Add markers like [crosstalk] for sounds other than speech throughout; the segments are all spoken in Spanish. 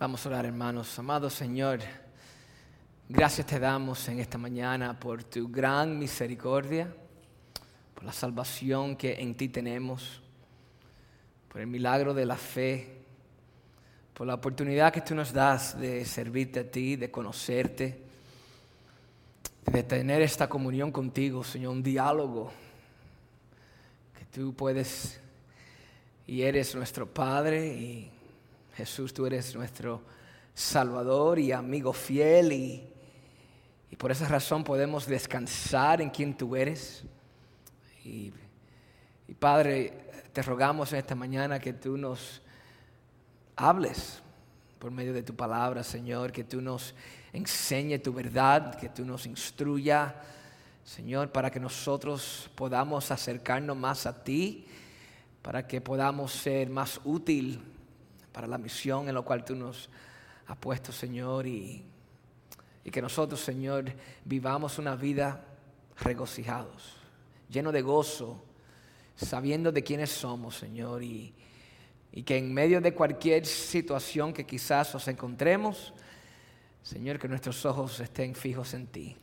Vamos a orar, hermanos. Amado Señor, gracias te damos en esta mañana por tu gran misericordia, por la salvación que en ti tenemos, por el milagro de la fe, por la oportunidad que tú nos das de servirte a ti, de conocerte, de tener esta comunión contigo, Señor, un diálogo que tú puedes y eres nuestro Padre y Jesús, tú eres nuestro Salvador y amigo fiel y, por esa razón podemos descansar en quien tú eres. Y, y Padre, te rogamos en esta mañana que tú nos hables por medio de tu palabra, Señor, que tú nos enseñe tu verdad, que tú nos instruya, Señor, para que nosotros podamos acercarnos más a ti, para que podamos ser más útil para la misión en la cual tú nos has puesto, Señor, y, que nosotros, Señor, vivamos una vida regocijados, lleno de gozo, sabiendo de quiénes somos, Señor, y, y que en medio de cualquier situación que quizás nos encontremos, Señor, que nuestros ojos estén fijos en ti.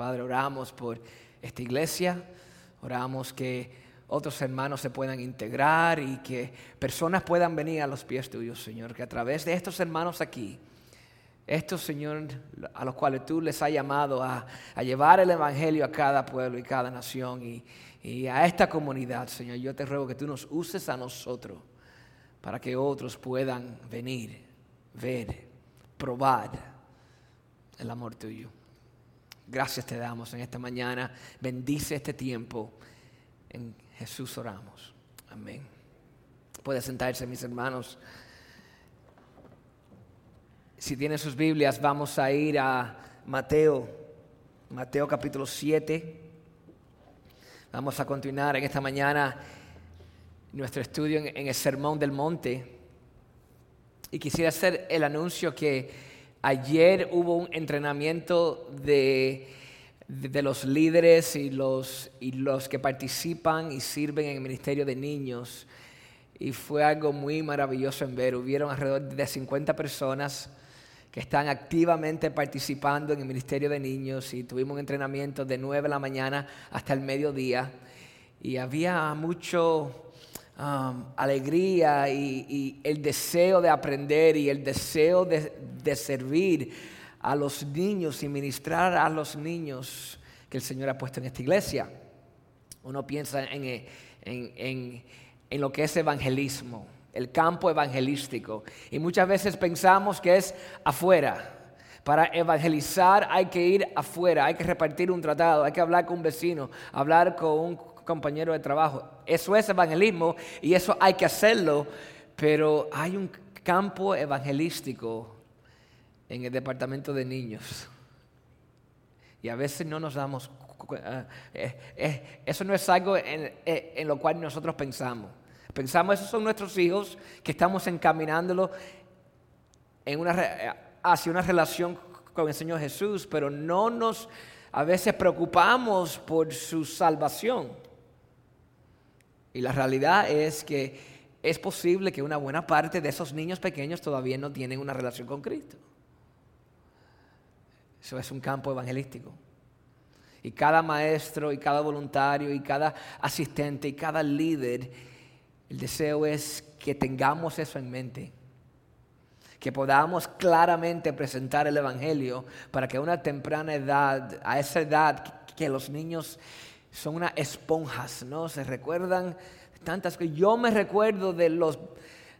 Padre, oramos por esta iglesia, oramos que otros hermanos se puedan integrar y que personas puedan venir a los pies tuyos, Señor, que a través de estos hermanos aquí, estos, Señor, a los cuales tú les has llamado a, llevar el Evangelio a cada pueblo y cada nación y, a esta comunidad, Señor, yo te ruego que tú nos uses a nosotros para que otros puedan venir, ver, probar el amor tuyo. Gracias te damos en esta mañana. Bendice este tiempo. Jesús oramos. Amén. Puede sentarse, mis hermanos. Si tienen sus Biblias, vamos a ir a Mateo, Mateo capítulo 7. Vamos a continuar en esta mañana nuestro estudio en, el Sermón del Monte. Y quisiera hacer el anuncio que ayer hubo un entrenamiento de de los líderes y los, y los que participan y sirven en el ministerio de niños. Y fue algo muy maravilloso en ver. Hubieron alrededor de 50 personas que están activamente participando en el ministerio de niños y tuvimos un entrenamiento de 9 de la mañana hasta el mediodía. Y había mucho um, alegría y, el deseo de aprender y el deseo de, de servir a los niños y ministrar a los niños que el Señor ha puesto en esta iglesia. Uno piensa en, en, lo que es evangelismo, el campo evangelístico. Y muchas veces pensamos que es afuera. Para evangelizar hay que ir afuera, hay que repartir un tratado, hay que hablar con un vecino, hablar con un compañero de trabajo. Eso es evangelismo y eso hay que hacerlo, pero hay un campo evangelístico en el departamento de niños. Y a veces no nos damos... Eh, eh, eh, eso no es algo en, lo cual nosotros pensamos. Pensamos, esos son nuestros hijos que estamos encaminándolo en una, hacia una relación con el Señor Jesús, pero no nos a veces preocupamos por su salvación. Y la realidad es que es posible que una buena parte de esos niños pequeños todavía no tienen una relación con Cristo. Eso es un campo evangelístico. Y cada maestro y cada voluntario y cada asistente y cada líder, el deseo es que tengamos eso en mente. Que podamos claramente presentar el Evangelio para que a una temprana edad, a esa edad que los niños son unas esponjas, ¿no? Se recuerdan tantas que yo me recuerdo de los,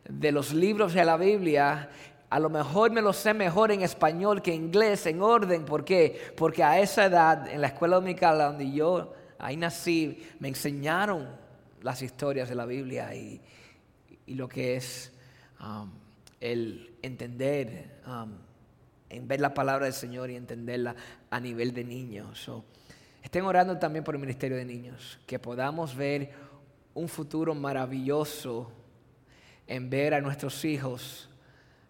de los libros de la Biblia a lo mejor me lo sé mejor en español que en inglés, en orden. ¿Por qué? Porque a esa edad, en la escuela dominical donde yo ahí nací, me enseñaron las historias de la Biblia y, lo que es um, el entender, um, en ver la palabra del Señor y entenderla a nivel de niños. estén orando también por el ministerio de niños, que podamos ver un futuro maravilloso en ver a nuestros hijos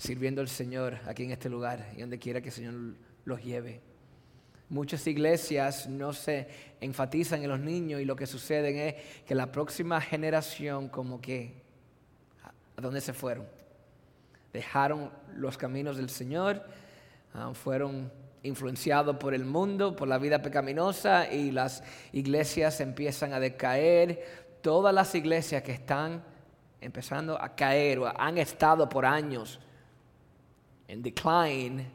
sirviendo al Señor aquí en este lugar y donde quiera que el Señor los lleve. Muchas iglesias no se enfatizan en los niños y lo que sucede es que la próxima generación como que, ¿a dónde se fueron? dejaron los caminos del Señor, ah, fueron influenciados por el mundo, por la vida pecaminosa y las iglesias empiezan a decaer. Todas las iglesias que están empezando a caer o han estado por años en decline,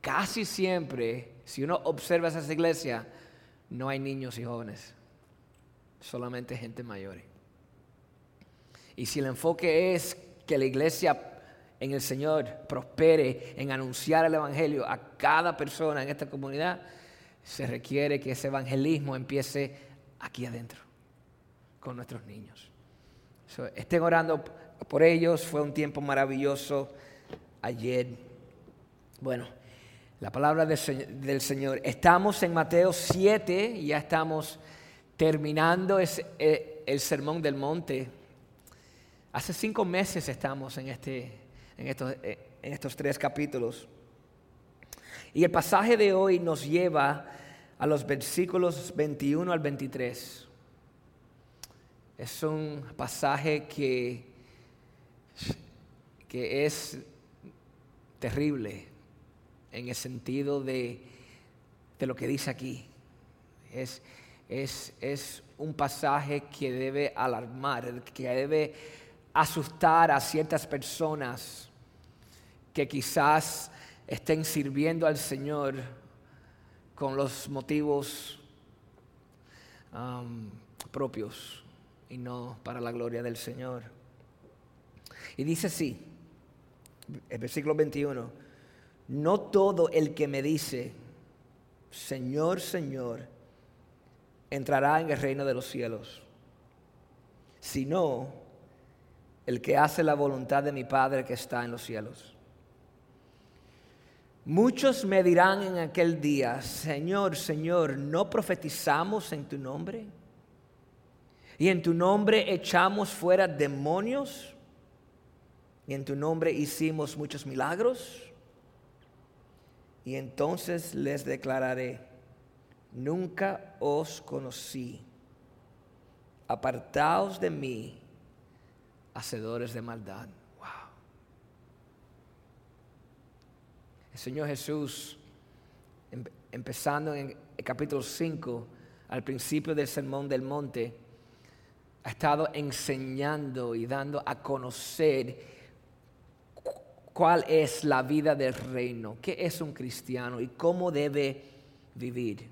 casi siempre, si uno observa esas iglesias, no hay niños y jóvenes, solamente gente mayor. Y si el enfoque es que la iglesia en el Señor prospere en anunciar el Evangelio a cada persona en esta comunidad, se requiere que ese evangelismo empiece aquí adentro, con nuestros niños. estén orando por ellos, fue un tiempo maravilloso ayer. Bueno, la palabra del Señor. Estamos en Mateo 7, ya estamos terminando eh, el sermón del monte. Hace cinco meses estamos en este en estos, eh, en estos tres capítulos. Y el pasaje de hoy nos lleva a los versículos 21 al 23. Es un pasaje que, que es terrible en el sentido de, de lo que dice aquí. Es, es, es, un pasaje que debe alarmar, que debe asustar a ciertas personas que quizás estén sirviendo al Señor con los motivos um, propios y no para la gloria del Señor. Y dice así, el versículo 21, no todo el que me dice, Señor, Señor, entrará en el reino de los cielos, sino el que hace la voluntad de mi Padre que está en los cielos. Muchos me dirán en aquel día, Señor, Señor, ¿no profetizamos en tu nombre? ¿Y en tu nombre echamos fuera demonios? ¿Y en tu nombre hicimos muchos milagros? Y entonces les declararé, nunca os conocí. Apartaos de mí, hacedores de maldad. El Señor Jesús, em, empezando en el capítulo 5, al principio del Sermón del Monte, ha estado enseñando y dando a conocer cuál es la vida del reino, qué es un cristiano y cómo debe vivir.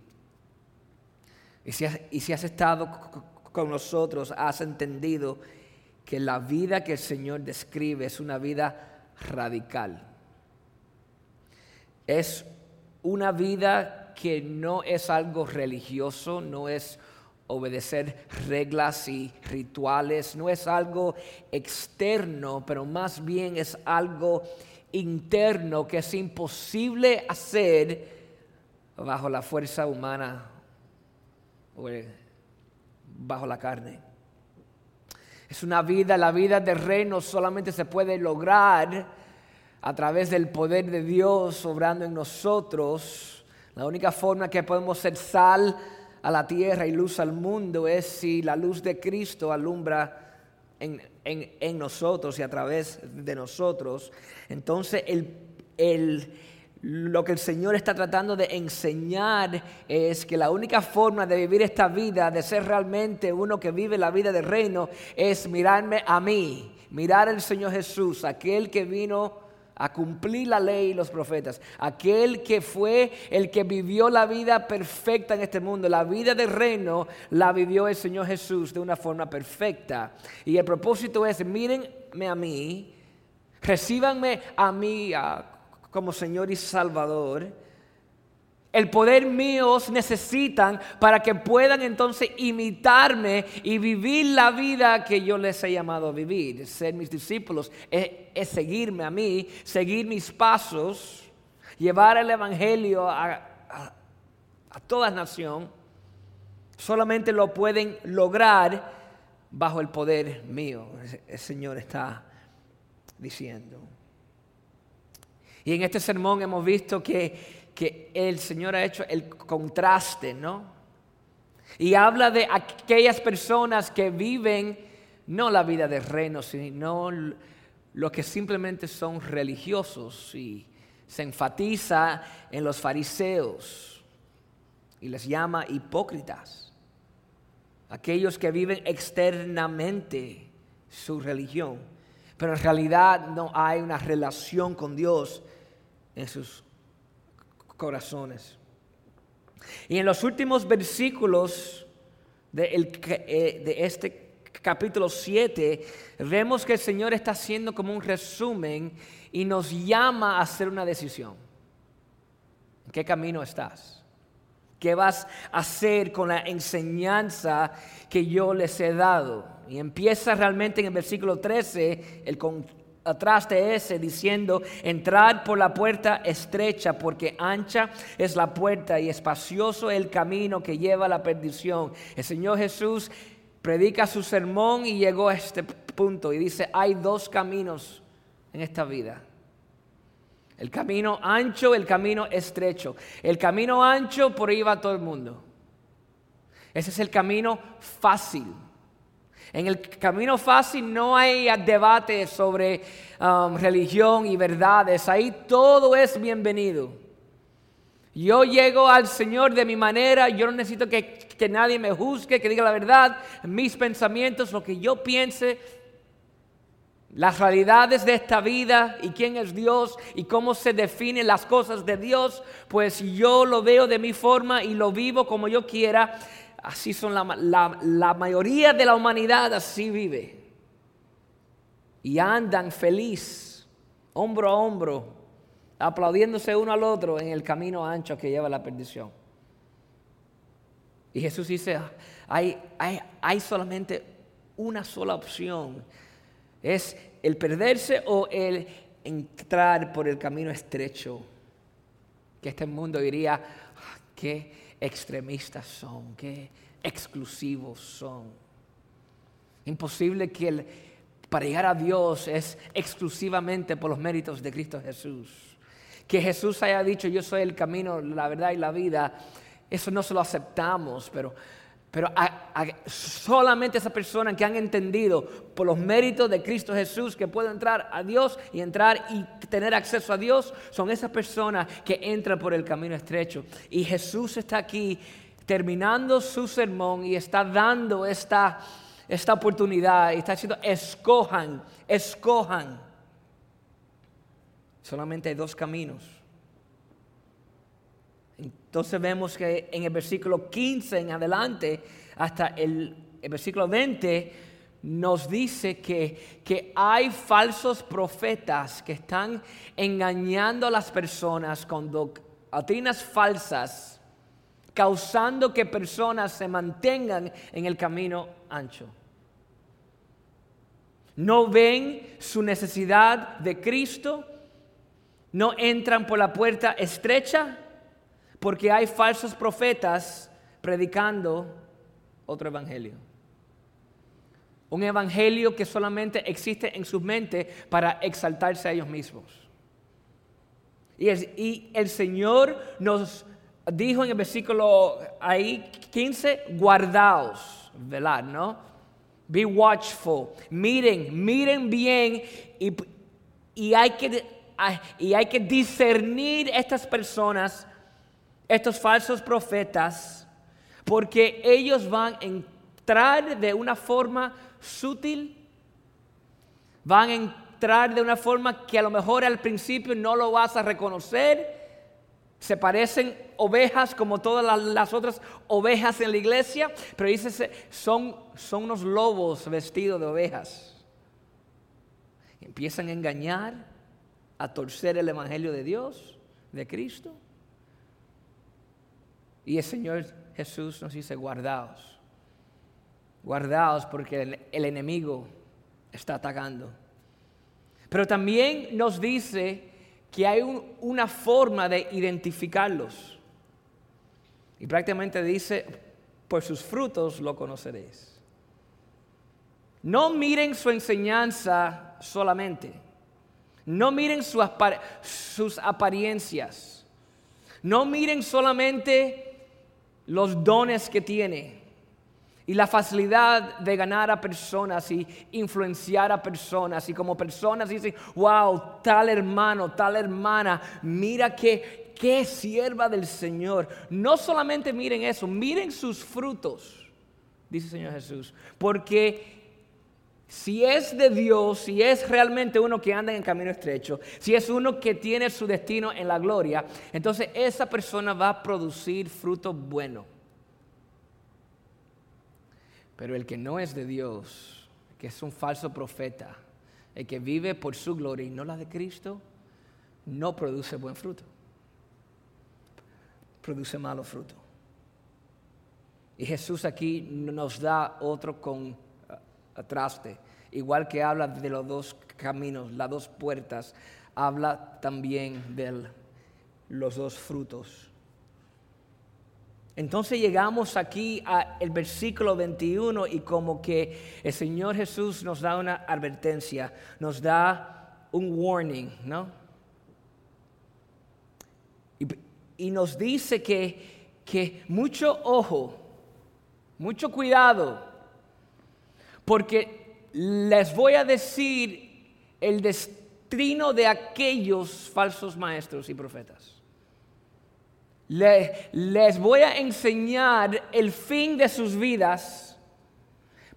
Y si has, estado con nosotros, has entendido que la vida que el Señor describe es una vida radical. Es una vida que no es algo religioso, no es obedecer reglas y rituales, no es algo externo, pero más bien es algo interno que es imposible hacer bajo la fuerza humana o bajo la carne. Es una vida, la vida del reino solamente se puede lograr a través del poder de Dios obrando en nosotros, la única forma que podemos ser sal a la tierra y luz al mundo es si la luz de Cristo alumbra en, nosotros y a través de nosotros. Entonces lo que el Señor está tratando de enseñar es que la única forma de vivir esta vida, de ser realmente uno que vive la vida del reino, es mirarme a mí, mirar al Señor Jesús, aquel que vino a cumplir la ley y los profetas. Aquel que fue el que vivió la vida perfecta en este mundo, la vida del reino, la vivió el Señor Jesús de una forma perfecta. Y el propósito es, mírenme a mí, recíbanme a mí como Señor y Salvador el poder mío necesitan para que puedan entonces imitarme y vivir la vida que yo les he llamado a vivir. Ser mis discípulos es, seguirme a mí, seguir mis pasos, llevar el Evangelio a, a toda nación. Solamente lo pueden lograr bajo el poder mío. El Señor está diciendo. Y en este sermón hemos visto que que el Señor ha hecho el contraste, ¿no? Y habla de aquellas personas que viven no la vida de reino, sino los que simplemente son religiosos y se enfatiza en los fariseos y les llama hipócritas, aquellos que viven externamente su religión, pero en realidad no hay una relación con Dios en sus corazones. Y en los últimos versículos de, eh, de este capítulo 7, vemos que el Señor está haciendo como un resumen y nos llama a hacer una decisión. ¿En qué camino estás? ¿Qué vas a hacer con la enseñanza que yo les he dado? Y empieza realmente en el versículo 13, el atrás de ese, diciendo, entrad por la puerta estrecha, porque ancha es la puerta y espacioso el camino que lleva a la perdición. El Señor Jesús predica su sermón y llegó a este punto y dice, hay dos caminos en esta vida. El camino ancho, el camino estrecho. El camino ancho, por ahí va todo el mundo. Ese es el camino fácil. En el camino fácil no hay debate sobre um, religión y verdades. Ahí todo es bienvenido. Yo llego al Señor de mi manera, yo no necesito que, que nadie me juzgue, que diga la verdad, mis pensamientos, lo que yo piense, las realidades de esta vida y quién es Dios y cómo se definen las cosas de Dios, pues yo lo veo de mi forma y lo vivo como yo quiera. Así son la, la, la mayoría de la humanidad, así vive. Y andan feliz, hombro a hombro, aplaudiéndose uno al otro en el camino ancho que lleva a la perdición. Y Jesús dice, hay, hay, hay solamente una sola opción. Es el perderse o el entrar por el camino estrecho. Que este mundo diría, ah, qué extremistas son, qué exclusivos son. Imposible que el, para llegar a Dios es exclusivamente por los méritos de Cristo Jesús que Jesús haya dicho yo soy el camino, la verdad y la vida, eso no se lo aceptamos, pero, pero solamente esas personas que han entendido por los méritos de Cristo Jesús que pueden entrar a Dios y entrar y tener acceso a Dios, son esas personas que entran por el camino estrecho. Y Jesús está aquí terminando su sermón y está dando esta, esta oportunidad y está diciendo, escojan, escojan Solamente hay dos caminos. Entonces vemos que en el versículo 15 en adelante, hasta el, versículo 20, nos dice que, que, hay falsos profetas que están engañando a las personas con doctrinas falsas, causando que personas se mantengan en el camino ancho. No ven su necesidad de Cristo no entran por la puerta estrecha porque hay falsos profetas predicando otro evangelio. Un evangelio que solamente existe en su mente para exaltarse a ellos mismos. Y el, y el Señor nos dijo en el versículo ahí 15, guardaos, velar, ¿no? Be watchful. Miren, miren bien y, y hay que y hay que discernir estas personas, estos falsos profetas, porque ellos van a entrar de una forma sutil, van a entrar de una forma que a lo mejor al principio no lo vas a reconocer. Se parecen ovejas como todas las, otras ovejas en la iglesia, pero dice, son, son unos lobos vestidos de ovejas. Empiezan a engañar, a torcer el Evangelio de Dios, de Cristo. Y el Señor Jesús nos dice, guardaos, guardaos porque el, enemigo está atacando. Pero también nos dice que hay una forma de identificarlos. Y prácticamente dice, por sus frutos lo conoceréis. No miren su enseñanza solamente no miren sus apariencias. No miren solamente los dones que tiene. y la facilidad de ganar a personas y influenciar a personas. Y como personas dicen, wow, tal hermano, tal hermana, mira que, qué sierva del Señor. No solamente miren eso, miren sus frutos, dice el Señor Jesús. Porque si es de Dios, si es realmente uno que anda en camino estrecho, si es uno que tiene su destino en la gloria, entonces esa persona va a producir fruto bueno. Pero el que no es de Dios, que es un falso profeta, el que vive por su gloria y no la de Cristo, no produce buen fruto. Produce malo fruto. Y Jesús aquí nos da otro contraste. Igual que habla de los dos caminos, las dos puertas, habla también de los dos frutos. Entonces llegamos aquí al versículo 21 y como que el Señor Jesús nos da una advertencia, nos da un warning, ¿no? Y, nos dice que, que mucho ojo, mucho cuidado, porque les voy a decir el destino de aquellos falsos maestros y profetas les voy a enseñar el fin de sus vidas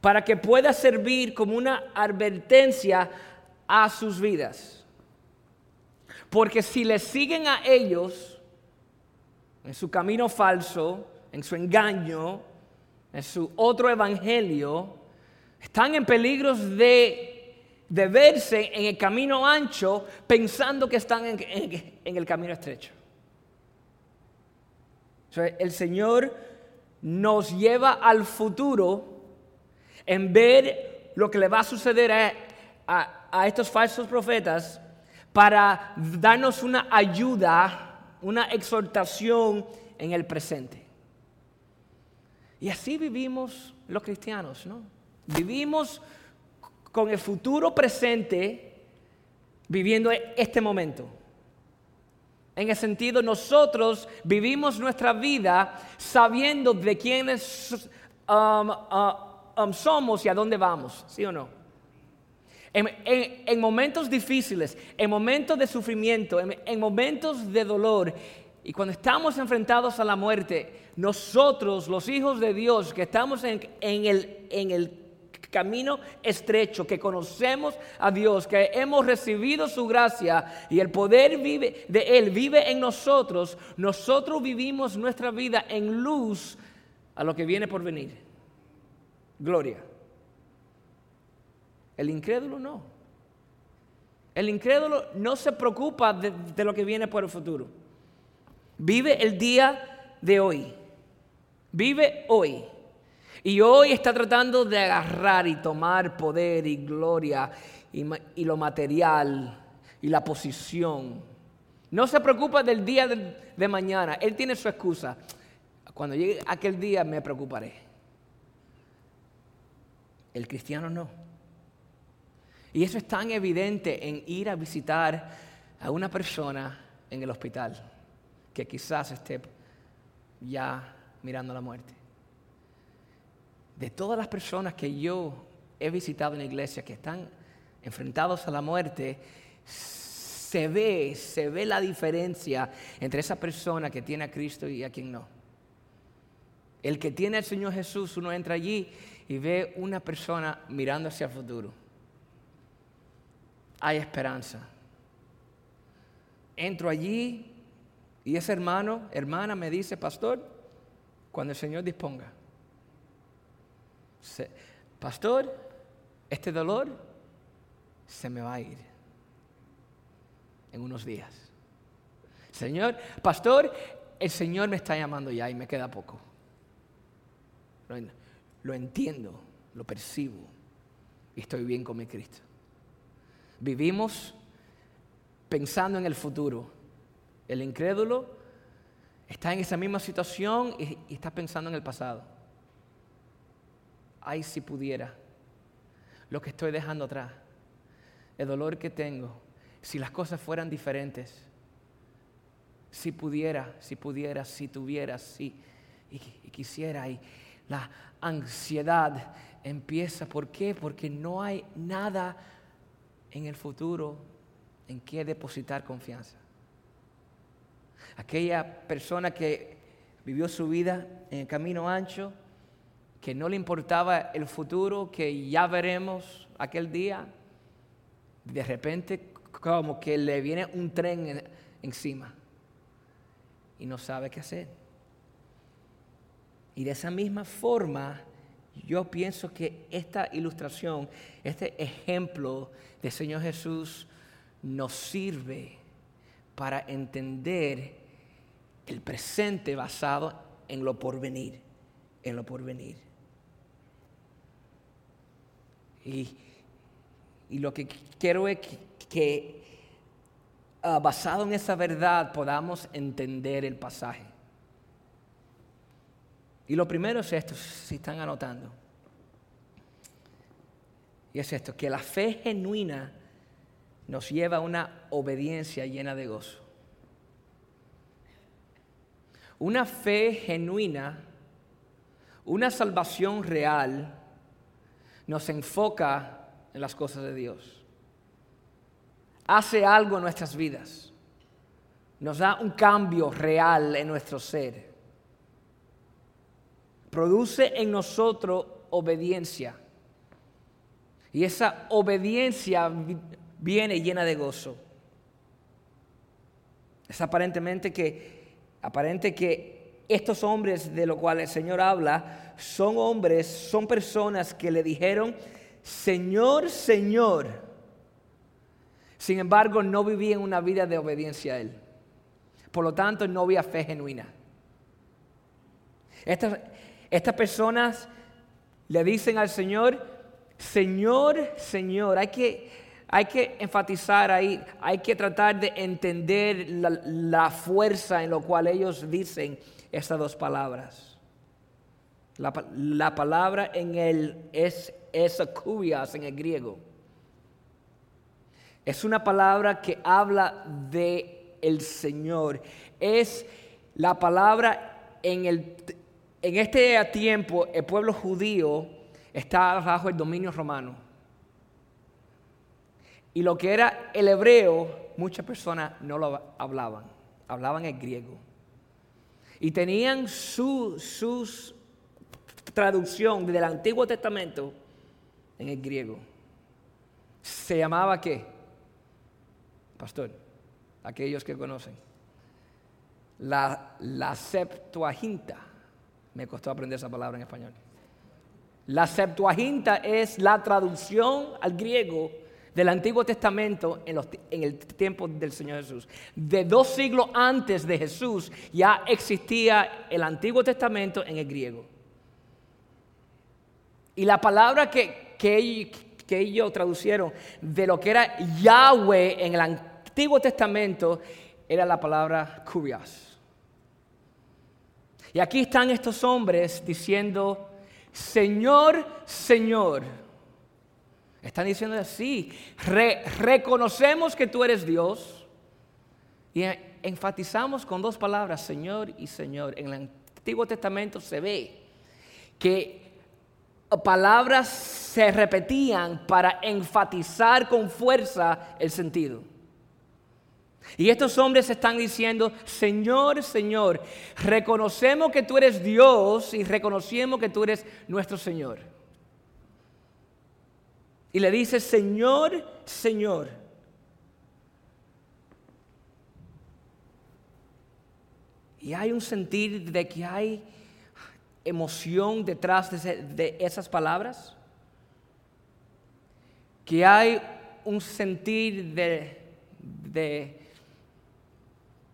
para que pueda servir como una advertencia a sus vidas. Porque si les siguen a ellos en su camino falso, en su engaño, en su otro evangelio, están en peligros de, de verse en el camino ancho pensando que están en el camino estrecho el Señor nos lleva al futuro en ver lo que le va a suceder a, estos falsos profetas para darnos una ayuda, una exhortación en el presente. Y así vivimos los cristianos, ¿no? Vivimos con el futuro presente, viviendo este momento. En el sentido, nosotros vivimos nuestra vida sabiendo de quiénes um, uh, um, somos y a dónde vamos, ¿sí o no? En, momentos difíciles, en momentos de sufrimiento, en, momentos de dolor, y cuando estamos enfrentados a la muerte, nosotros, los hijos de Dios, que estamos en, el, en el camino estrecho, que conocemos a Dios, que hemos recibido su gracia y el poder vive, de Él vive en nosotros, nosotros vivimos nuestra vida en luz a lo que viene por venir. Gloria. El incrédulo no. El incrédulo no se preocupa de, de lo que viene por el futuro. Vive el día de hoy. Vive hoy. Y hoy está tratando de agarrar y tomar poder y gloria y, lo material y la posición. No se preocupa del día de, de mañana. Él tiene su excusa. Cuando llegue aquel día me preocuparé. El cristiano no. Y eso es tan evidente en ir a visitar a una persona en el hospital que quizás esté ya mirando la muerte de todas las personas que yo he visitado en la iglesia que están enfrentados a la muerte, se ve, se ve la diferencia entre esa persona que tiene a Cristo y a quien no. El que tiene al Señor Jesús, uno entra allí y ve una persona mirando hacia el futuro. Hay esperanza. Entro allí y ese hermano, hermana me dice, pastor, cuando el Señor disponga pastor, este dolor se me va a ir en unos días. Señor, pastor, el Señor me está llamando ya y me queda poco. Lo, entiendo, lo percibo y estoy bien con mi Cristo. Vivimos pensando en el futuro. El incrédulo está en esa misma situación y está pensando en el pasado ay si pudiera, lo que estoy dejando atrás, el dolor que tengo, si las cosas fueran diferentes, si pudiera, si pudiera, si tuviera, si y, quisiera, y la ansiedad empieza. ¿Por qué? Porque no hay nada en el futuro en que depositar confianza. Aquella persona que vivió su vida en el camino ancho, que no le importaba el futuro, que ya veremos aquel día, de repente como que le viene un tren encima y no sabe qué hacer. Y de esa misma forma, yo pienso que esta ilustración, este ejemplo del Señor Jesús nos sirve para entender el presente basado en lo porvenir, en lo porvenir. Y, lo que quiero es que, ah, basado en esa verdad podamos entender el pasaje. Y lo primero es esto, si están anotando. Y es esto, que la fe genuina nos lleva a una obediencia llena de gozo. Una fe genuina, una salvación real, nos enfoca en las cosas de Dios. Hace algo en nuestras vidas. Nos da un cambio real en nuestro ser. Produce en nosotros obediencia. Y esa obediencia viene llena de gozo. Es aparentemente que aparente que estos hombres de los cuales el Señor habla son hombres, son personas que le dijeron, Señor, Señor. Sin embargo, no vivían una vida de obediencia a Él. Por lo tanto, no había fe genuina. Estas, estas personas le dicen al Señor, Señor, Señor, hay que, hay que enfatizar ahí, hay que tratar de entender la, fuerza en lo cual ellos dicen estas dos palabras. La, palabra en el es, es en el griego. Es una palabra que habla de el Señor. Es la palabra en, el, en este tiempo, el pueblo judío está bajo el dominio romano. Y lo que era el hebreo, muchas personas no lo hablaban, hablaban el griego. Y tenían su traducción del Antiguo Testamento en el griego. ¿Se llamaba qué? Pastor, aquellos que conocen. La, la Septuaginta. Me costó aprender esa palabra en español. La Septuaginta es la traducción al griego del Antiguo Testamento en, el tiempo del Señor Jesús. De dos siglos antes de Jesús ya existía el Antiguo Testamento en el griego. Y la palabra que, ellos, traducieron de lo que era Yahweh en el Antiguo Testamento era la palabra kurios. Y aquí están estos hombres diciendo, Señor, Señor. Están diciendo así, reconocemos que tú eres Dios y enfatizamos con dos palabras, Señor y Señor. En el Antiguo Testamento se ve que palabras se repetían para enfatizar con fuerza el sentido. Y estos hombres están diciendo, Señor, Señor, reconocemos que tú eres Dios y reconocemos que tú eres nuestro Señor. Y le dice, Señor, Señor. Y hay un sentir de que hay emoción detrás de, esas palabras. Que hay un sentir de,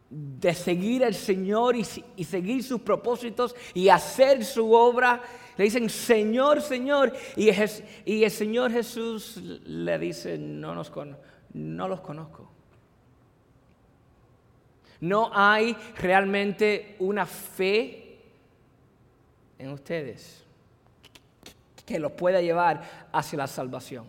de, seguir al Señor y seguir sus propósitos y hacer su obra le dicen, Señor, Señor. Y, el Señor Jesús le dice, no, los conozco. No hay realmente una fe en ustedes que los pueda llevar hacia la salvación.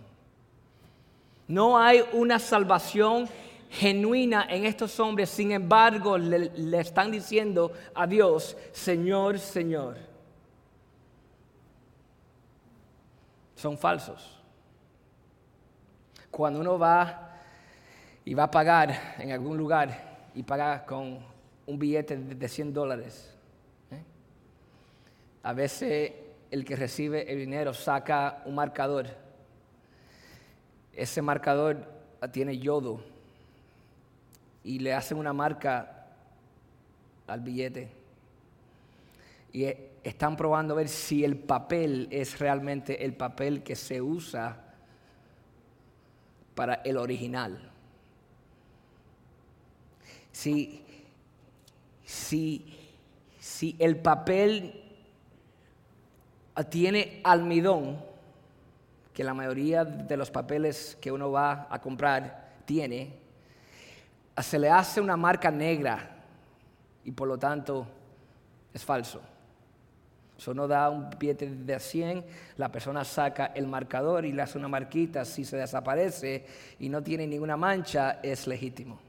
No hay una salvación genuina en estos hombres, sin embargo le, están diciendo a Dios, Señor, Señor. Son falsos. Cuando uno va y va a pagar en algún lugar y paga con un billete de 100 dólares, ¿eh? a veces el que recibe el dinero saca un marcador. Ese marcador tiene yodo y le hacen una marca al billete. Y están probando a ver si el papel es realmente el papel que se usa para el original. Si, si, si el papel tiene almidón, que la mayoría de los papeles que uno va a comprar tiene, se le hace una marca negra y por lo tanto es falso. Eso no da un billete de 100, la persona saca el marcador y le hace una marquita, si se desaparece y no tiene ninguna mancha, es legítimo.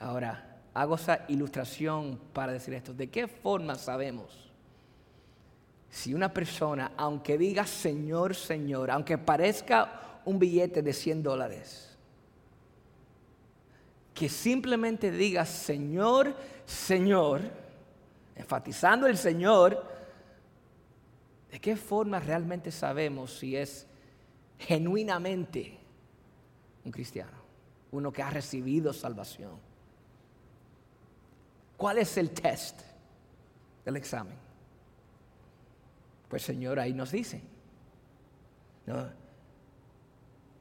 Ahora, hago esa ilustración para decir esto. ¿De qué forma sabemos si una persona, aunque diga Señor, Señor, aunque parezca un billete de 100 dólares, que simplemente diga Señor, Señor, enfatizando el Señor, ¿de qué forma realmente sabemos si es genuinamente un cristiano? Uno que ha recibido salvación. ¿Cuál es el test del examen? Pues Señor, ahí nos dice.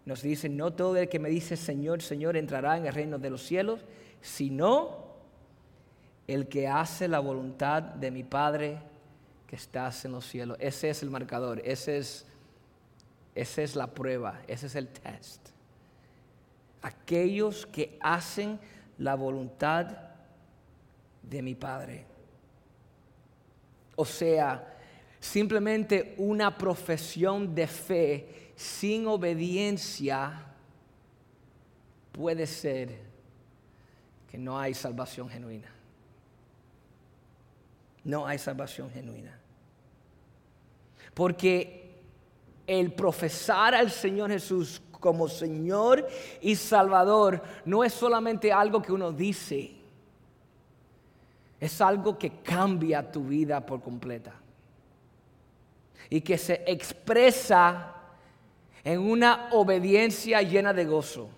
Nos dice, no todo el que me dice Señor, Señor entrará en el reino de los cielos, sino el que hace la voluntad de mi Padre que estás en los cielos. Ese es el marcador, ese es, esa es la prueba, ese es el test. Aquellos que hacen la voluntad de mi Padre. O sea, simplemente una profesión de fe sin obediencia puede ser que no hay salvación genuina no hay salvación genuina. Porque el profesar al Señor Jesús como Señor y Salvador no es solamente algo que uno dice, es algo que cambia tu vida por completa y que se expresa en una obediencia llena de gozo.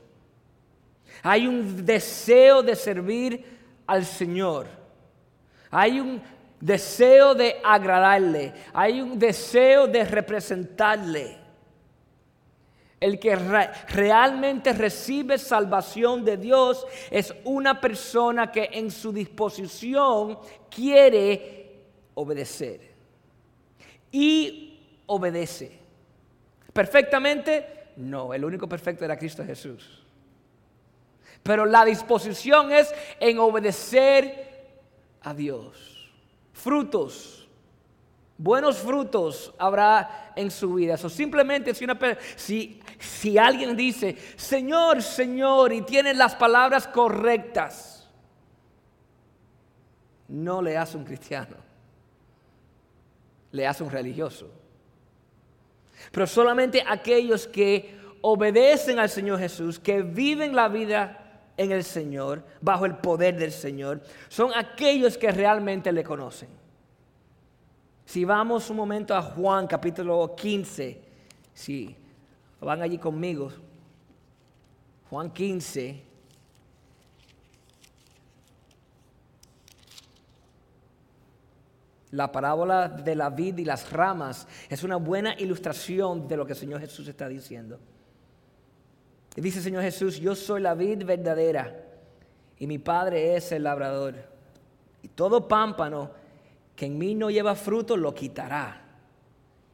Hay un deseo de servir al Señor. Hay un deseo de agradarle, hay un deseo de representarle. El que realmente recibe salvación de Dios es una persona que en su disposición quiere obedecer. Y obedece. ¿Perfectamente? No, el único perfecto era Cristo Jesús. Pero la disposición es en obedecer a Dios frutos. Buenos frutos habrá en su vida. Eso simplemente si, si alguien dice, Señor, Señor, y tiene las palabras correctas, no le hace un cristiano, le hace un religioso. Pero solamente aquellos que obedecen al Señor Jesús, que viven la vida en el Señor, bajo el poder del Señor, son aquellos que realmente le conocen. Si vamos un momento a Juan capítulo 15, si van allí conmigo, Juan 15. La parábola de la vid y las ramas es una buena ilustración de lo que el Señor Jesús está diciendo. Dice el Señor Jesús, yo soy la vid verdadera y mi Padre es el labrador. Y todo pámpano que en mí no lleva fruto lo quitará.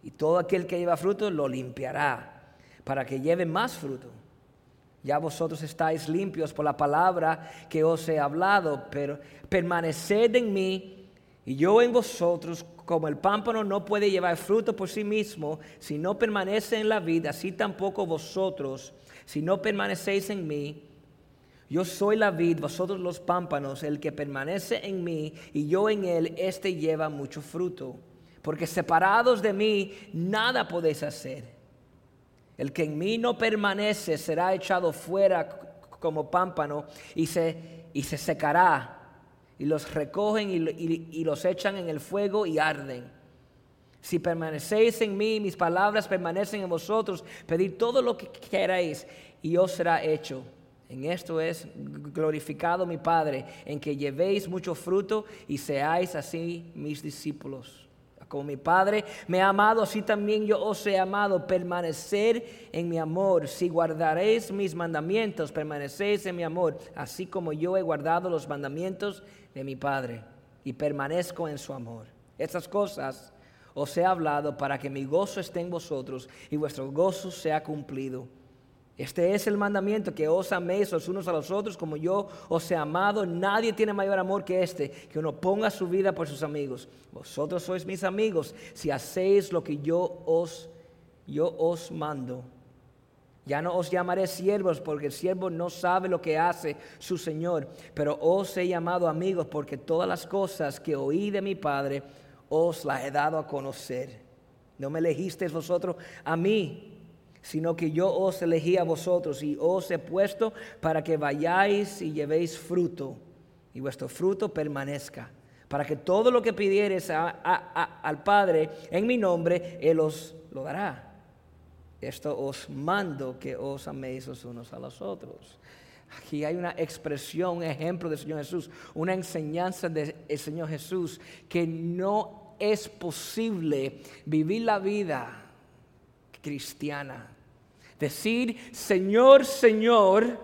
Y todo aquel que lleva fruto lo limpiará para que lleve más fruto. Ya vosotros estáis limpios por la palabra que os he hablado, pero permaneced en mí y yo en vosotros, como el pámpano no puede llevar fruto por sí mismo si no permanece en la vida, así tampoco vosotros si no permanecéis en mí, yo soy la vid, vosotros los pámpanos, el que permanece en mí y yo en él, éste lleva mucho fruto, porque separados de mí nada podéis hacer. El que en mí no permanece será echado fuera como pámpano y se, y se secará. Y los recogen y, los echan en el fuego y arden. Si permanecéis en mí, mis palabras permanecen en vosotros, pedid todo lo que queráis y os será hecho. En esto es glorificado mi Padre, en que llevéis mucho fruto y seáis así mis discípulos. Como mi Padre me ha amado, así también yo os he amado. Permanecer en mi amor. Si guardaréis mis mandamientos, permanecéis en mi amor, así como yo he guardado los mandamientos de mi Padre y permanezco en su amor. Estas cosas os he hablado para que mi gozo esté en vosotros y vuestro gozo sea cumplido. Este es el mandamiento, que os améis los unos a los otros como yo os he amado. Nadie tiene mayor amor que este, que uno ponga su vida por sus amigos. Vosotros sois mis amigos si hacéis lo que yo os, yo os mando. Ya no os llamaré siervos porque el siervo no sabe lo que hace su Señor, pero os he llamado amigos porque todas las cosas que oí de mi Padre os las he dado a conocer. No me elegisteis vosotros a mí sino que yo os elegí a vosotros y os he puesto para que vayáis y llevéis fruto y vuestro fruto permanezca, para que todo lo que pidieres al Padre en mi nombre, Él os lo dará. Esto os mando que os améis los unos a los otros. Aquí hay una expresión, un ejemplo del Señor Jesús, una enseñanza del Señor Jesús, que no es posible vivir la vida cristiana Decir Señor, Señor,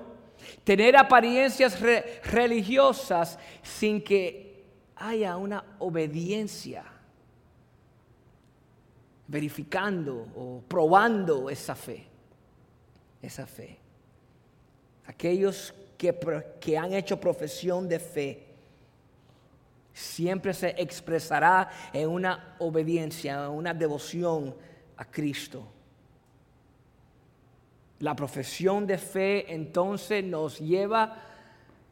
tener apariencias religiosas sin que haya una obediencia, verificando o probando esa fe, esa fe. Aquellos que, que han hecho profesión de fe, siempre se expresará en una obediencia, en una devoción a Cristo. La profesión de fe entonces nos lleva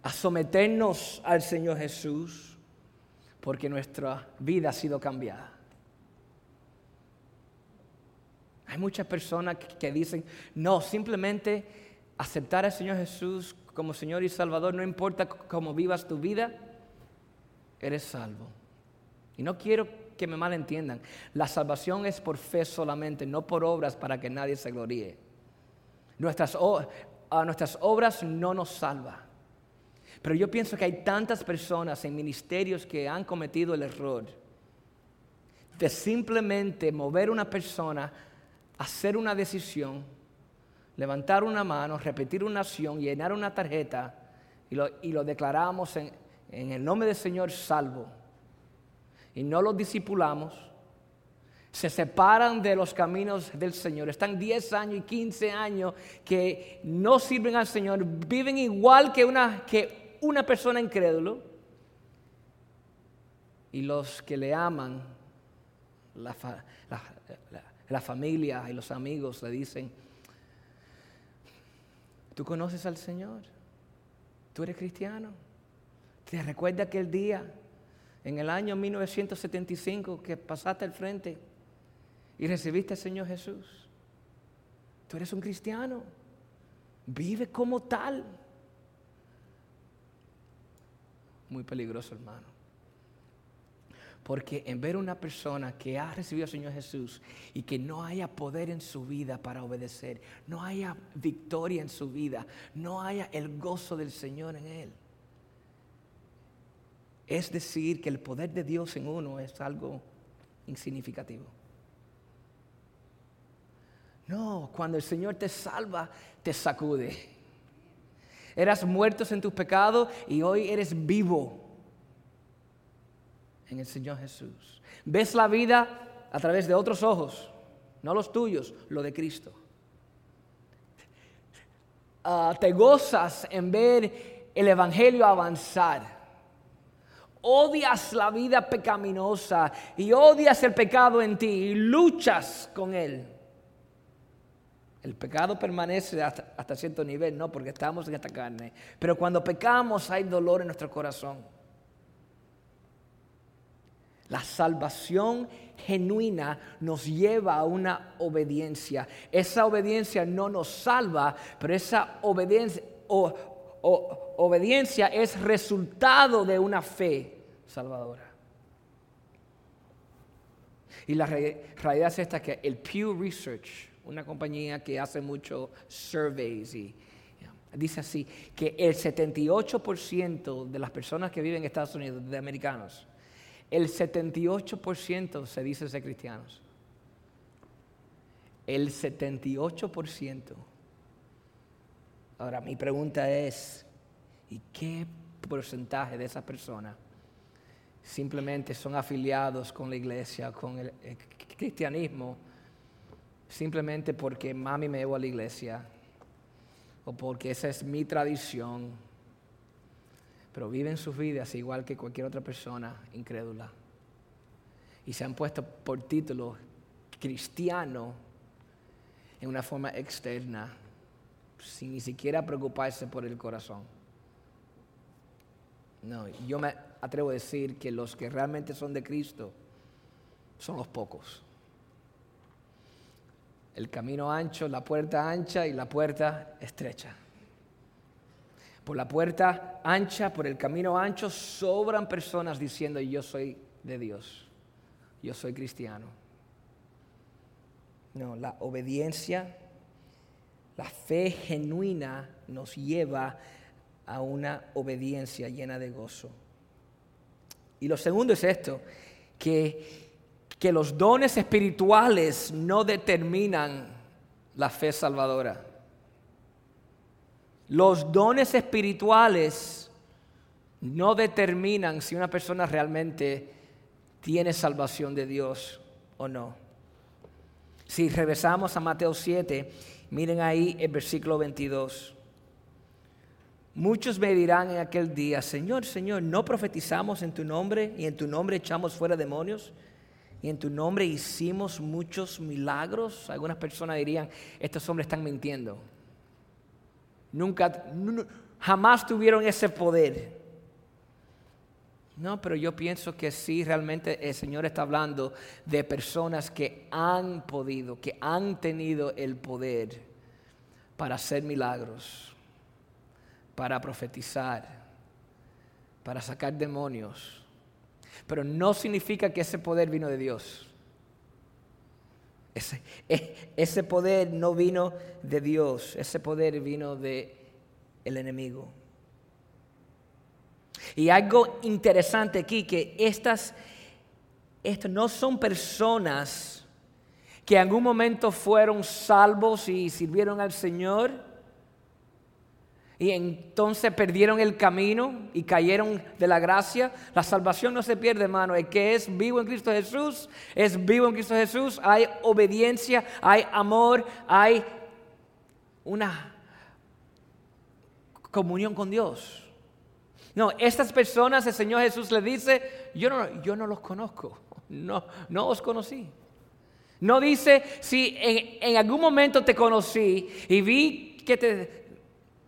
a someternos al Señor Jesús porque nuestra vida ha sido cambiada. Hay muchas personas que dicen, no, simplemente aceptar al Señor Jesús como Señor y Salvador, no importa cómo vivas tu vida, eres salvo. Y no quiero que me malentiendan, la salvación es por fe solamente, no por obras para que nadie se gloríe. Nuestras, nuestras obras no nos salva. Pero yo pienso que hay tantas personas en ministerios que han cometido el error de simplemente mover una persona, hacer una decisión, levantar una mano, repetir una acción, llenar una tarjeta y lo, y lo declaramos en, en el nombre del Señor salvo. Y no lo discipulamos se separan de los caminos del Señor. Están 10 años y 15 años que no sirven al Señor, viven igual que una, que una persona incrédulo. Y los que le aman, la, la familia y los amigos le dicen, ¿tú conoces al Señor? ¿Tú eres cristiano? ¿Te recuerda aquel día, en el año 1975, que pasaste al frente? y recibiste al Señor Jesús. Tú eres un cristiano. Vive como tal. Muy peligroso, hermano. Porque en ver una persona que ha recibido al Señor Jesús y que no haya poder en su vida para obedecer, no haya victoria en su vida, no haya el gozo del Señor en él, es decir, que el poder de Dios en uno es algo insignificativo. No, cuando el Señor te salva, te sacude. Eras muertos en tus pecados y hoy eres vivo en el Señor Jesús. Ves la vida a través de otros ojos, no los tuyos, lo de Cristo. Ah, te gozas en ver el Evangelio avanzar. Odias la vida pecaminosa y odias el pecado en ti y luchas con él. El pecado permanece hasta, cierto nivel, no, porque estamos en esta carne. Pero cuando pecamos hay dolor en nuestro corazón. La salvación genuina nos lleva a una obediencia. Esa obediencia no nos salva, pero esa obediencia, obediencia es resultado de una fe salvadora. Y la realidad es esta que el Pew Research, una compañía que hace mucho surveys y dice así, que el 78% de las personas que viven en Estados Unidos, de americanos, el 78% se dice ser cristianos. El 78%. Ahora, mi pregunta es, ¿y qué porcentaje de esas personas simplemente son afiliados con la iglesia, con el, cristianismo, simplemente porque mami me llevó a la iglesia o porque esa es mi tradición, pero viven sus vidas igual que cualquier otra persona incrédula. Y se han puesto por título cristiano en una forma externa, sin ni siquiera preocuparse por el corazón. No, yo me atrevo a decir que los que realmente son de Cristo son los pocos el camino ancho, la puerta ancha y la puerta estrecha. Por la puerta ancha, por el camino ancho, sobran personas diciendo yo soy de Dios, yo soy cristiano. No, la obediencia, la fe genuina nos lleva a una obediencia llena de gozo. Y lo segundo es esto, que que los dones espirituales no determinan la fe salvadora. Los dones espirituales no determinan si una persona realmente tiene salvación de Dios o no. Si regresamos a Mateo 7, miren ahí el versículo 22. Muchos me dirán en aquel día, Señor, Señor, ¿no profetizamos en tu nombre y en tu nombre echamos fuera demonios? y en tu nombre hicimos muchos milagros. Algunas personas dirían, estos hombres están mintiendo. Nunca, jamás tuvieron ese poder. No, pero yo pienso que sí, realmente el Señor está hablando de personas que han podido, que han tenido el poder para hacer milagros, para profetizar, para sacar demonios pero no significa que ese poder vino de Dios. Ese, e, ese poder no vino de Dios, ese poder vino de el enemigo. Y algo interesante aquí, que estas, estas no son personas que en algún momento fueron salvos y sirvieron al Señor y entonces perdieron el camino y cayeron de la gracia. La salvación no se pierde, hermano. El que es vivo en Cristo Jesús, es vivo en Cristo Jesús. Hay obediencia, hay amor, hay una comunión con Dios. No, estas personas el Señor Jesús le dice, yo no, yo no los conozco, no, no os conocí. No dice, si en, en algún momento te conocí y vi que te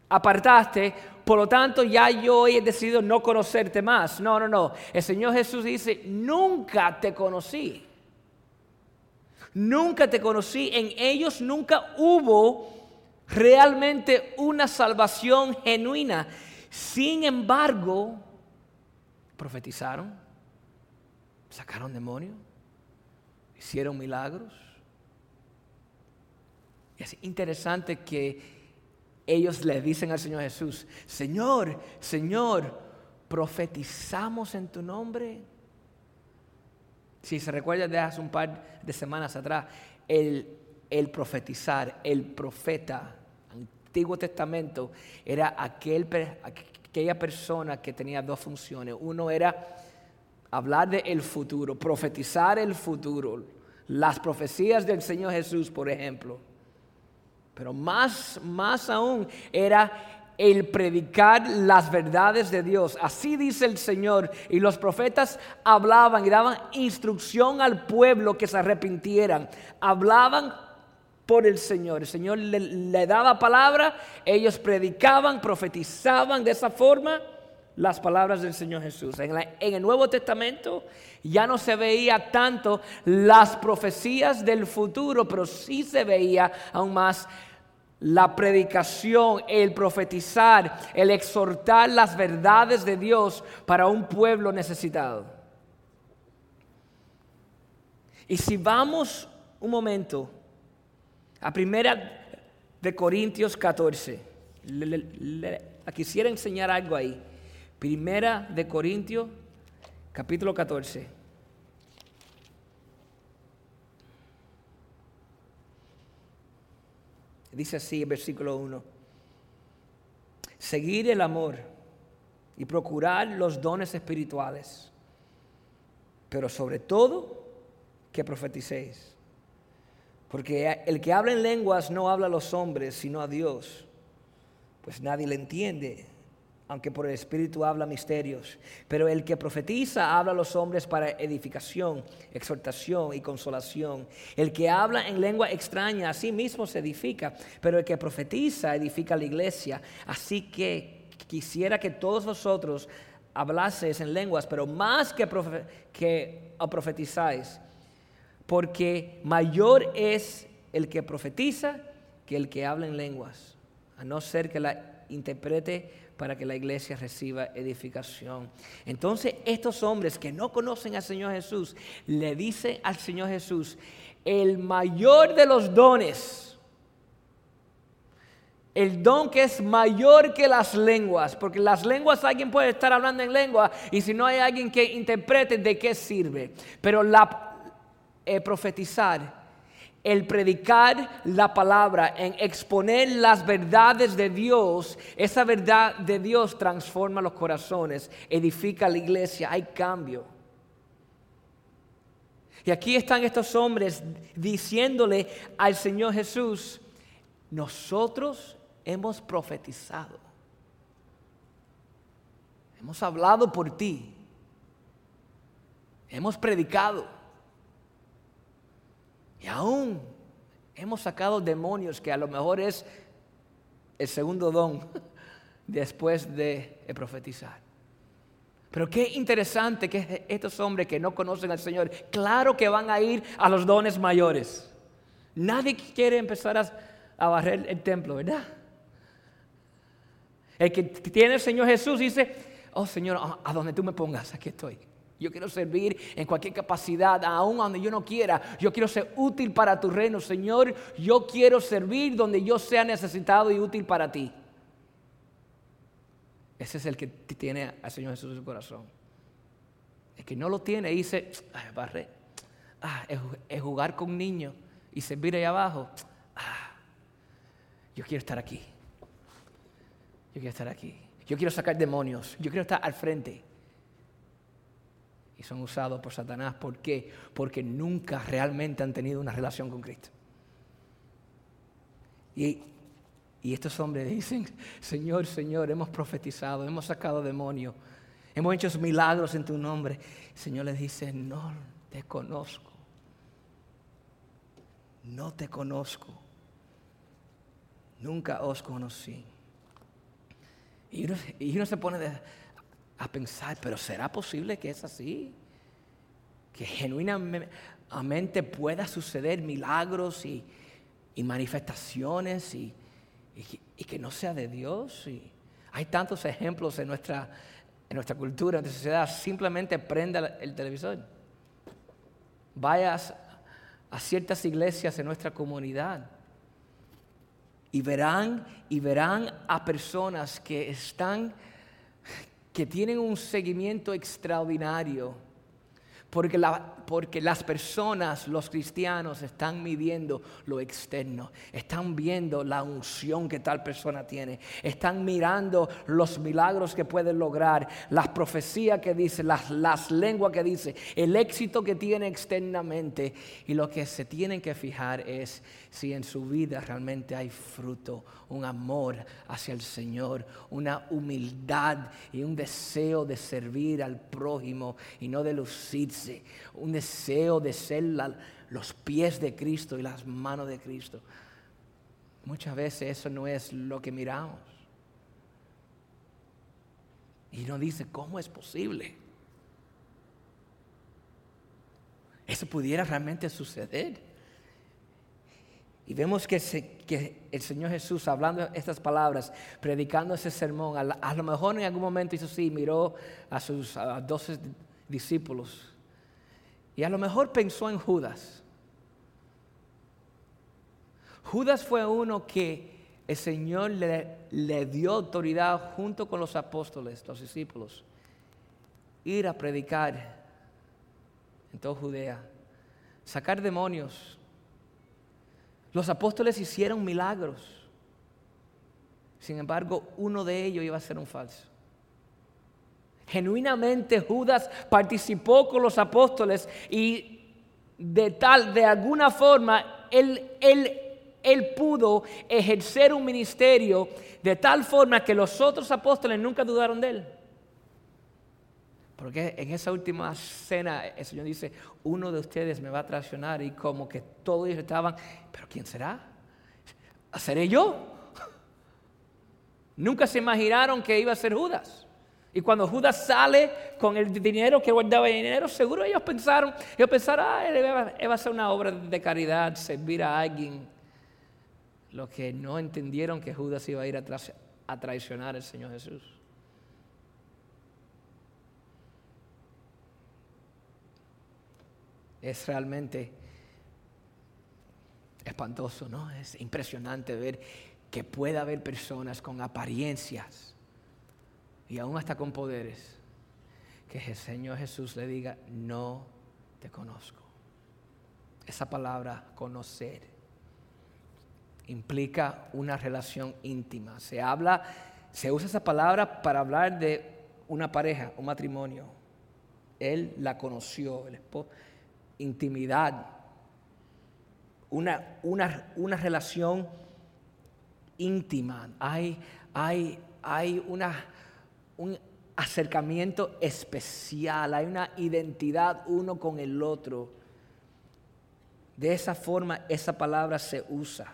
apartaste, por lo tanto ya yo he decidido no conocerte más. No, no, no. El Señor Jesús dice, nunca te conocí. Nunca te conocí. En ellos nunca hubo realmente una salvación genuina. Sin embargo, profetizaron, sacaron demonios, hicieron milagros. es interesante que ellos le dicen al Señor Jesús, Señor, Señor, profetizamos en tu nombre. Si se recuerda de hace un par de semanas atrás, el, el profetizar, el profeta, Antiguo Testamento, era aquel, aquella persona que tenía dos funciones. Uno era hablar del el futuro, profetizar el futuro, las profecías del Señor Jesús, por ejemplo. Pero más, más aún era el predicar las verdades de Dios. Así dice el Señor. Y los profetas hablaban y daban instrucción al pueblo que se arrepintieran. Hablaban por el Señor. El Señor le, daba palabra, ellos predicaban, profetizaban de esa forma. las palabras del Señor Jesús. En, el Nuevo Testamento ya no se veía tanto las profecías del futuro, pero sí se veía aún más la predicación, el profetizar, el exhortar las verdades de Dios para un pueblo necesitado. Y si vamos un momento a primera de Corintios 14, quisiera enseñar algo ahí. Primera de Corintios, capítulo 14. Dice así el versículo 1. Seguir el amor y procurar los dones espirituales, pero sobre todo que profeticéis. Porque el que habla en lenguas no habla a los hombres, sino a Dios, pues nadie le entiende aunque por el Espíritu habla misterios. Pero el que profetiza habla a los hombres para edificación, exhortación y consolación. El que habla en lengua extraña a sí mismo se edifica, pero el que profetiza edifica a la iglesia. Así que quisiera que todos vosotros hablaseis en lenguas, pero más que, que profetizáis, porque mayor es el que profetiza que el que habla en lenguas, a no ser que la interprete para que la iglesia reciba edificación. Entonces estos hombres que no conocen al Señor Jesús le dicen al Señor Jesús, el mayor de los dones, el don que es mayor que las lenguas, porque las lenguas alguien puede estar hablando en lengua y si no hay alguien que interprete de qué sirve. Pero la eh, profetizar el predicar la palabra, en exponer las verdades de Dios, esa verdad de Dios transforma los corazones, edifica la iglesia, hay cambio. Y aquí están estos hombres diciéndole al Señor Jesús, nosotros hemos profetizado, hemos hablado por ti, hemos predicado. Y aún hemos sacado demonios que a lo mejor es el segundo don [laughs] después de profetizar. Pero qué interesante que estos hombres que no conocen al Señor, claro que van a ir a los dones mayores. Nadie quiere empezar a, barrer el templo, ¿verdad? El que tiene el Señor Jesús dice, oh Señor, a donde tú me pongas, aquí estoy. Yo quiero servir en cualquier capacidad, aun donde yo no quiera. Yo quiero ser útil para tu reino, Señor. Yo quiero servir donde yo sea necesitado y útil para ti. Ese es el que tiene al Señor Jesús en su corazón. El que no lo tiene dice, ay, ah, es, jugar con niños y servir ahí abajo. Ah, yo quiero estar aquí. Yo quiero estar aquí. Yo quiero sacar demonios. Yo quiero estar al frente y son usados por Satanás. ¿Por qué? Porque nunca realmente han tenido una relación con Cristo. Y, estos hombres dicen, Señor, Señor, hemos profetizado, hemos sacado demonios, hemos hecho milagros en tu nombre. Señor les dice, no te conozco, no te conozco, nunca os conocí. Y uno, y uno se pone de, a pensar, pero ¿será posible que es así? Que genuinamente pueda suceder milagros y, manifestaciones y, que no sea de Dios. Y hay tantos ejemplos en nuestra, en nuestra cultura, en nuestra sociedad. Simplemente prenda el televisor. Vayas a ciertas iglesias en nuestra comunidad y verán y verán a personas que están que tienen un seguimiento extraordinario, porque la, porque las personas, los cristianos, están midiendo lo externo, están viendo la unción que tal persona tiene, están mirando los milagros que puede lograr, las profecías que dice, las, las lenguas que dice, el éxito que tiene externamente. Y lo que se tienen que fijar es si en su vida realmente hay fruto, un amor hacia el Señor, una humildad y un deseo de servir al prójimo y no de lucirse, un deseo de ser los pies de Cristo y las manos de Cristo. Muchas veces eso no es lo que miramos. Y uno dice, ¿cómo es posible? Eso pudiera realmente suceder. Y vemos que, el Señor Jesús, hablando estas palabras, predicando ese sermón, a, lo mejor en algún momento hizo así, miró a sus doce discípulos. Y a lo mejor pensó en Judas. Judas fue uno que el Señor le, dio autoridad junto con los apóstoles, los discípulos, ir a predicar en toda Judea, sacar demonios. Los apóstoles hicieron milagros. Sin embargo, uno de ellos iba a ser un falso. Genuinamente Judas participó con los apóstoles y de tal, de alguna forma, él, él, él pudo ejercer un ministerio de tal forma que los otros apóstoles nunca dudaron de él. Porque en esa última cena el Señor dice, uno de ustedes me va a traicionar y como que todos estaban, pero ¿quién será? ¿Seré yo? [laughs] Nunca se imaginaron que iba a ser Judas. Y cuando Judas sale con el dinero que guardaba el dinero, seguro ellos pensaron, ellos pensaron, ah, él va, a hacer una obra de caridad, servir a alguien. Lo que no entendieron que Judas iba a ir a traicionar al Señor Jesús. es realmente espantoso, ¿no? Es impresionante ver que pueda haber personas con apariencias y aún hasta con poderes que el Señor Jesús le diga, no te conozco. Esa palabra conocer implica una relación íntima. Se habla, se usa esa palabra para hablar de una pareja, un matrimonio. Él la conoció, el esposo intimidad, una, una, una relación íntima, hay, hay, hay una, un acercamiento especial, hay una identidad uno con el otro. De esa forma esa palabra se usa.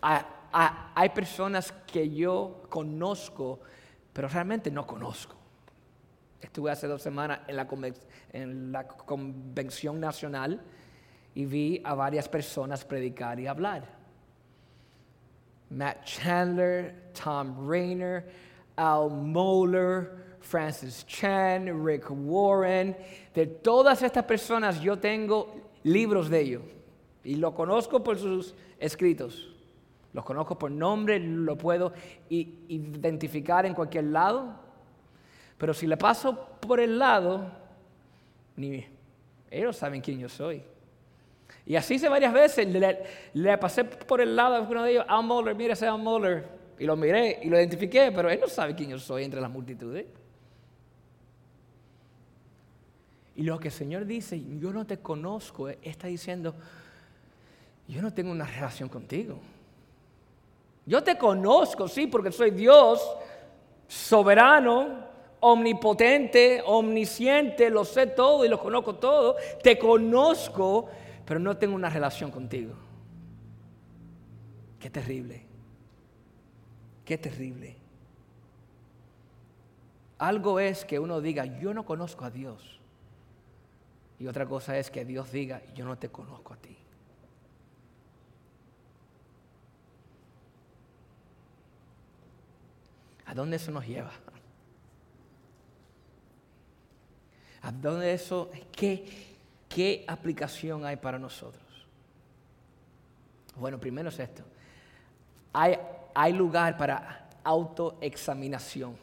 hay personas que yo conozco, pero realmente no conozco. Estuve hace dos semanas en la, convención nacional y vi a varias personas predicar y hablar. Matt Chandler, Tom Rayner, Al Moeller, Francis Chan, Rick Warren. De todas estas personas yo tengo libros de ellos y lo conozco por sus escritos. Los conozco por nombre, lo puedo identificar en cualquier lado. Pero si le paso por el lado, ni ellos saben quién yo soy. Y así hice varias veces. Le, pasé por el lado a uno de ellos, Al Moller, mira ese Al Moller. Y lo miré y lo identifiqué, pero él no sabe quién yo soy entre las multitudes. Y lo que el Señor dice, yo no te conozco, está diciendo, yo no tengo una relación contigo. Yo te conozco, sí, porque soy Dios soberano, omnipotente, omnisciente, lo sé todo y lo conozco todo, te conozco, pero no tengo una relación contigo. Qué terrible, qué terrible. Algo es que uno diga, yo no conozco a Dios. Y otra cosa es que Dios diga, yo no te conozco a ti. ¿A dónde eso nos lleva? ¿A dónde eso? ¿Qué, ¿Qué aplicación hay para nosotros? Bueno, primero es esto. Hay, hay lugar para autoexaminación.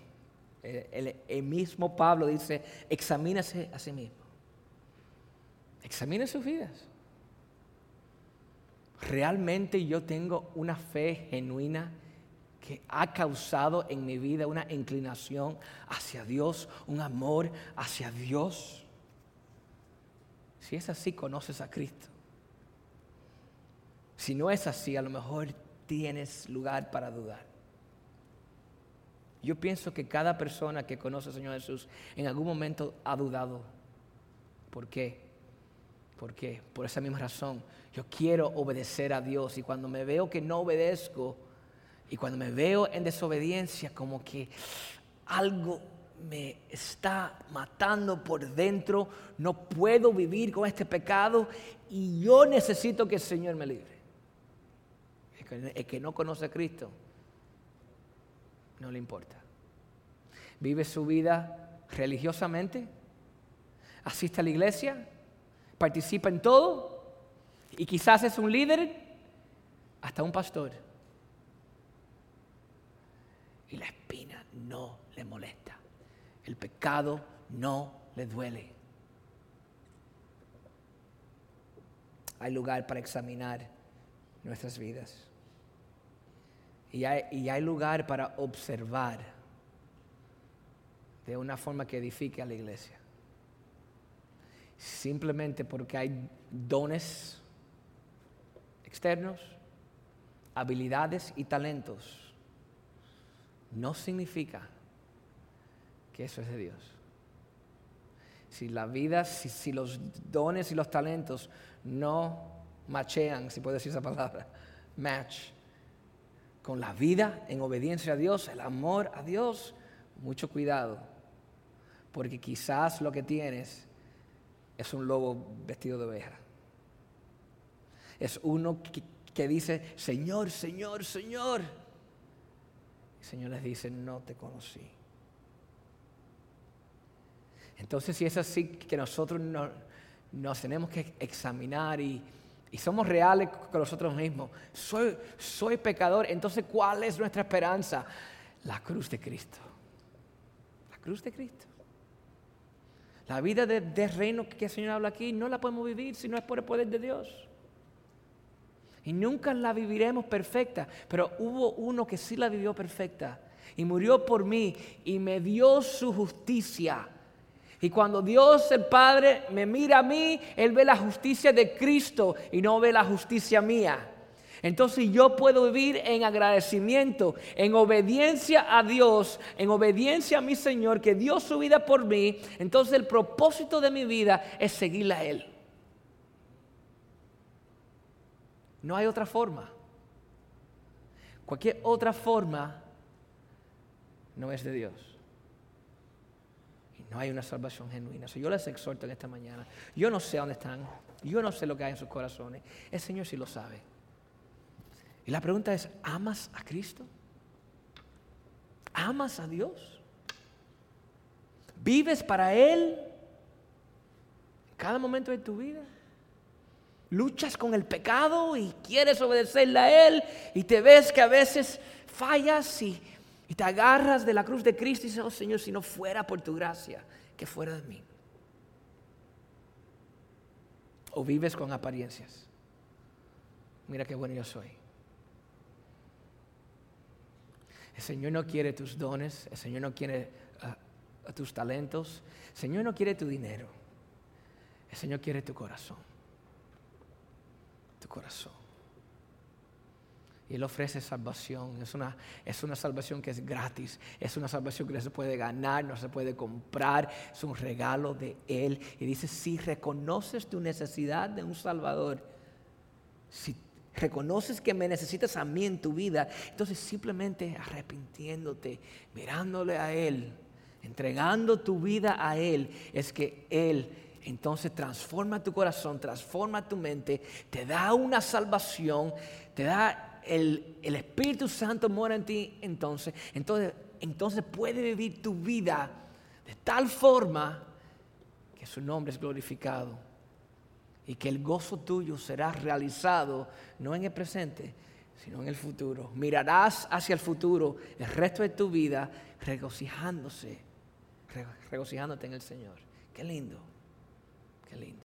El, mismo Pablo dice, examínase a sí mismo. Examine sus vidas. ¿Realmente yo tengo una fe genuina que ha causado en mi vida una inclinación hacia Dios, un amor hacia Dios. Si es así, conoces a Cristo. Si no es así, a lo mejor tienes lugar para dudar. Yo pienso que cada persona que conoce al Señor Jesús en algún momento ha dudado. ¿Por qué? ¿Por qué? Por esa misma razón. Yo quiero obedecer a Dios y cuando me veo que no obedezco, Y cuando me veo en desobediencia, como que algo me está matando por dentro, no puedo vivir con este pecado y yo necesito que el Señor me libre. El que no conoce a Cristo no le importa. Vive su vida religiosamente, asiste a la iglesia, participa en todo y quizás es un líder, hasta un pastor. Y la espina no le molesta. El pecado no le duele. Hay lugar para examinar nuestras vidas. Y hay, lugar para observar de una forma que edifique a la iglesia. Simplemente porque hay dones externos, habilidades y talentos, no significa que eso es de Dios. Si la vida, si, los dones y los talentos no machean, si puedo decir esa palabra, match, con la vida en obediencia a Dios, el amor a Dios, mucho cuidado, porque quizás lo que tienes es un lobo vestido de oveja. Es uno que, dice, Señor, Señor, Señor. El Señor les dice, no te conocí. Entonces, si es así que nosotros nos tenemos que examinar y, somos reales con nosotros mismos. Soy, pecador, entonces ¿cuál es nuestra esperanza? La cruz de Cristo. La cruz de Cristo. La vida de, reino que el Señor habla aquí no la podemos vivir si no es por el poder de Dios. Y nunca la viviremos perfecta, pero hubo uno que sí la vivió perfecta y murió por mí y me dio su justicia y cuando Dios el Padre me mira a mí, Él ve la justicia de Cristo y no ve la justicia mía. Entonces yo puedo vivir en agradecimiento, en obediencia a Dios, en obediencia a mi Señor, que dio su vida por mí. Entonces el propósito de mi vida es seguirle a Él. No hay otra forma. Cualquier otra forma no es de Dios. No hay una salvación genuina. yo les exhorto en esta mañana. Yo no sé dónde están. Yo no sé lo que hay en sus corazones. El Señor sí lo sabe. Y la pregunta es, ¿amas a Cristo? ¿Amas a Dios? ¿Vives para Él cada momento de tu vida? luchas con el pecado y quieres obedecerle a Él y te ves que a veces fallas y y te agarras de la cruz de Cristo y dices, oh Señor, si no fuera por tu gracia, que fuera de mí. O vives con apariencias. Mira qué bueno yo soy. El Señor no quiere tus dones, el Señor no quiere ah, tus talentos, el Señor no quiere tu dinero, el Señor quiere tu corazón. Tu corazón. Él ofrece salvación. Es una, es una salvación que es gratis. Es una salvación que no se puede ganar, no se puede comprar. Es un regalo de Él. Y dice, si reconoces tu necesidad de un Salvador, si reconoces que me necesitas a mí en tu vida, entonces simplemente arrepintiéndote, mirándole a Él, entregando tu vida a Él, es que Él entonces transforma tu corazón, transforma tu mente, te da una salvación, te da el, Espíritu Santo mora en ti, entonces, entonces, entonces puede vivir tu vida de tal forma que su nombre es glorificado y que el gozo tuyo será realizado no en el presente, sino en el futuro. Mirarás hacia el futuro el resto de tu vida regocijándose, regocijándote en el Señor. Qué lindo, qué lindo.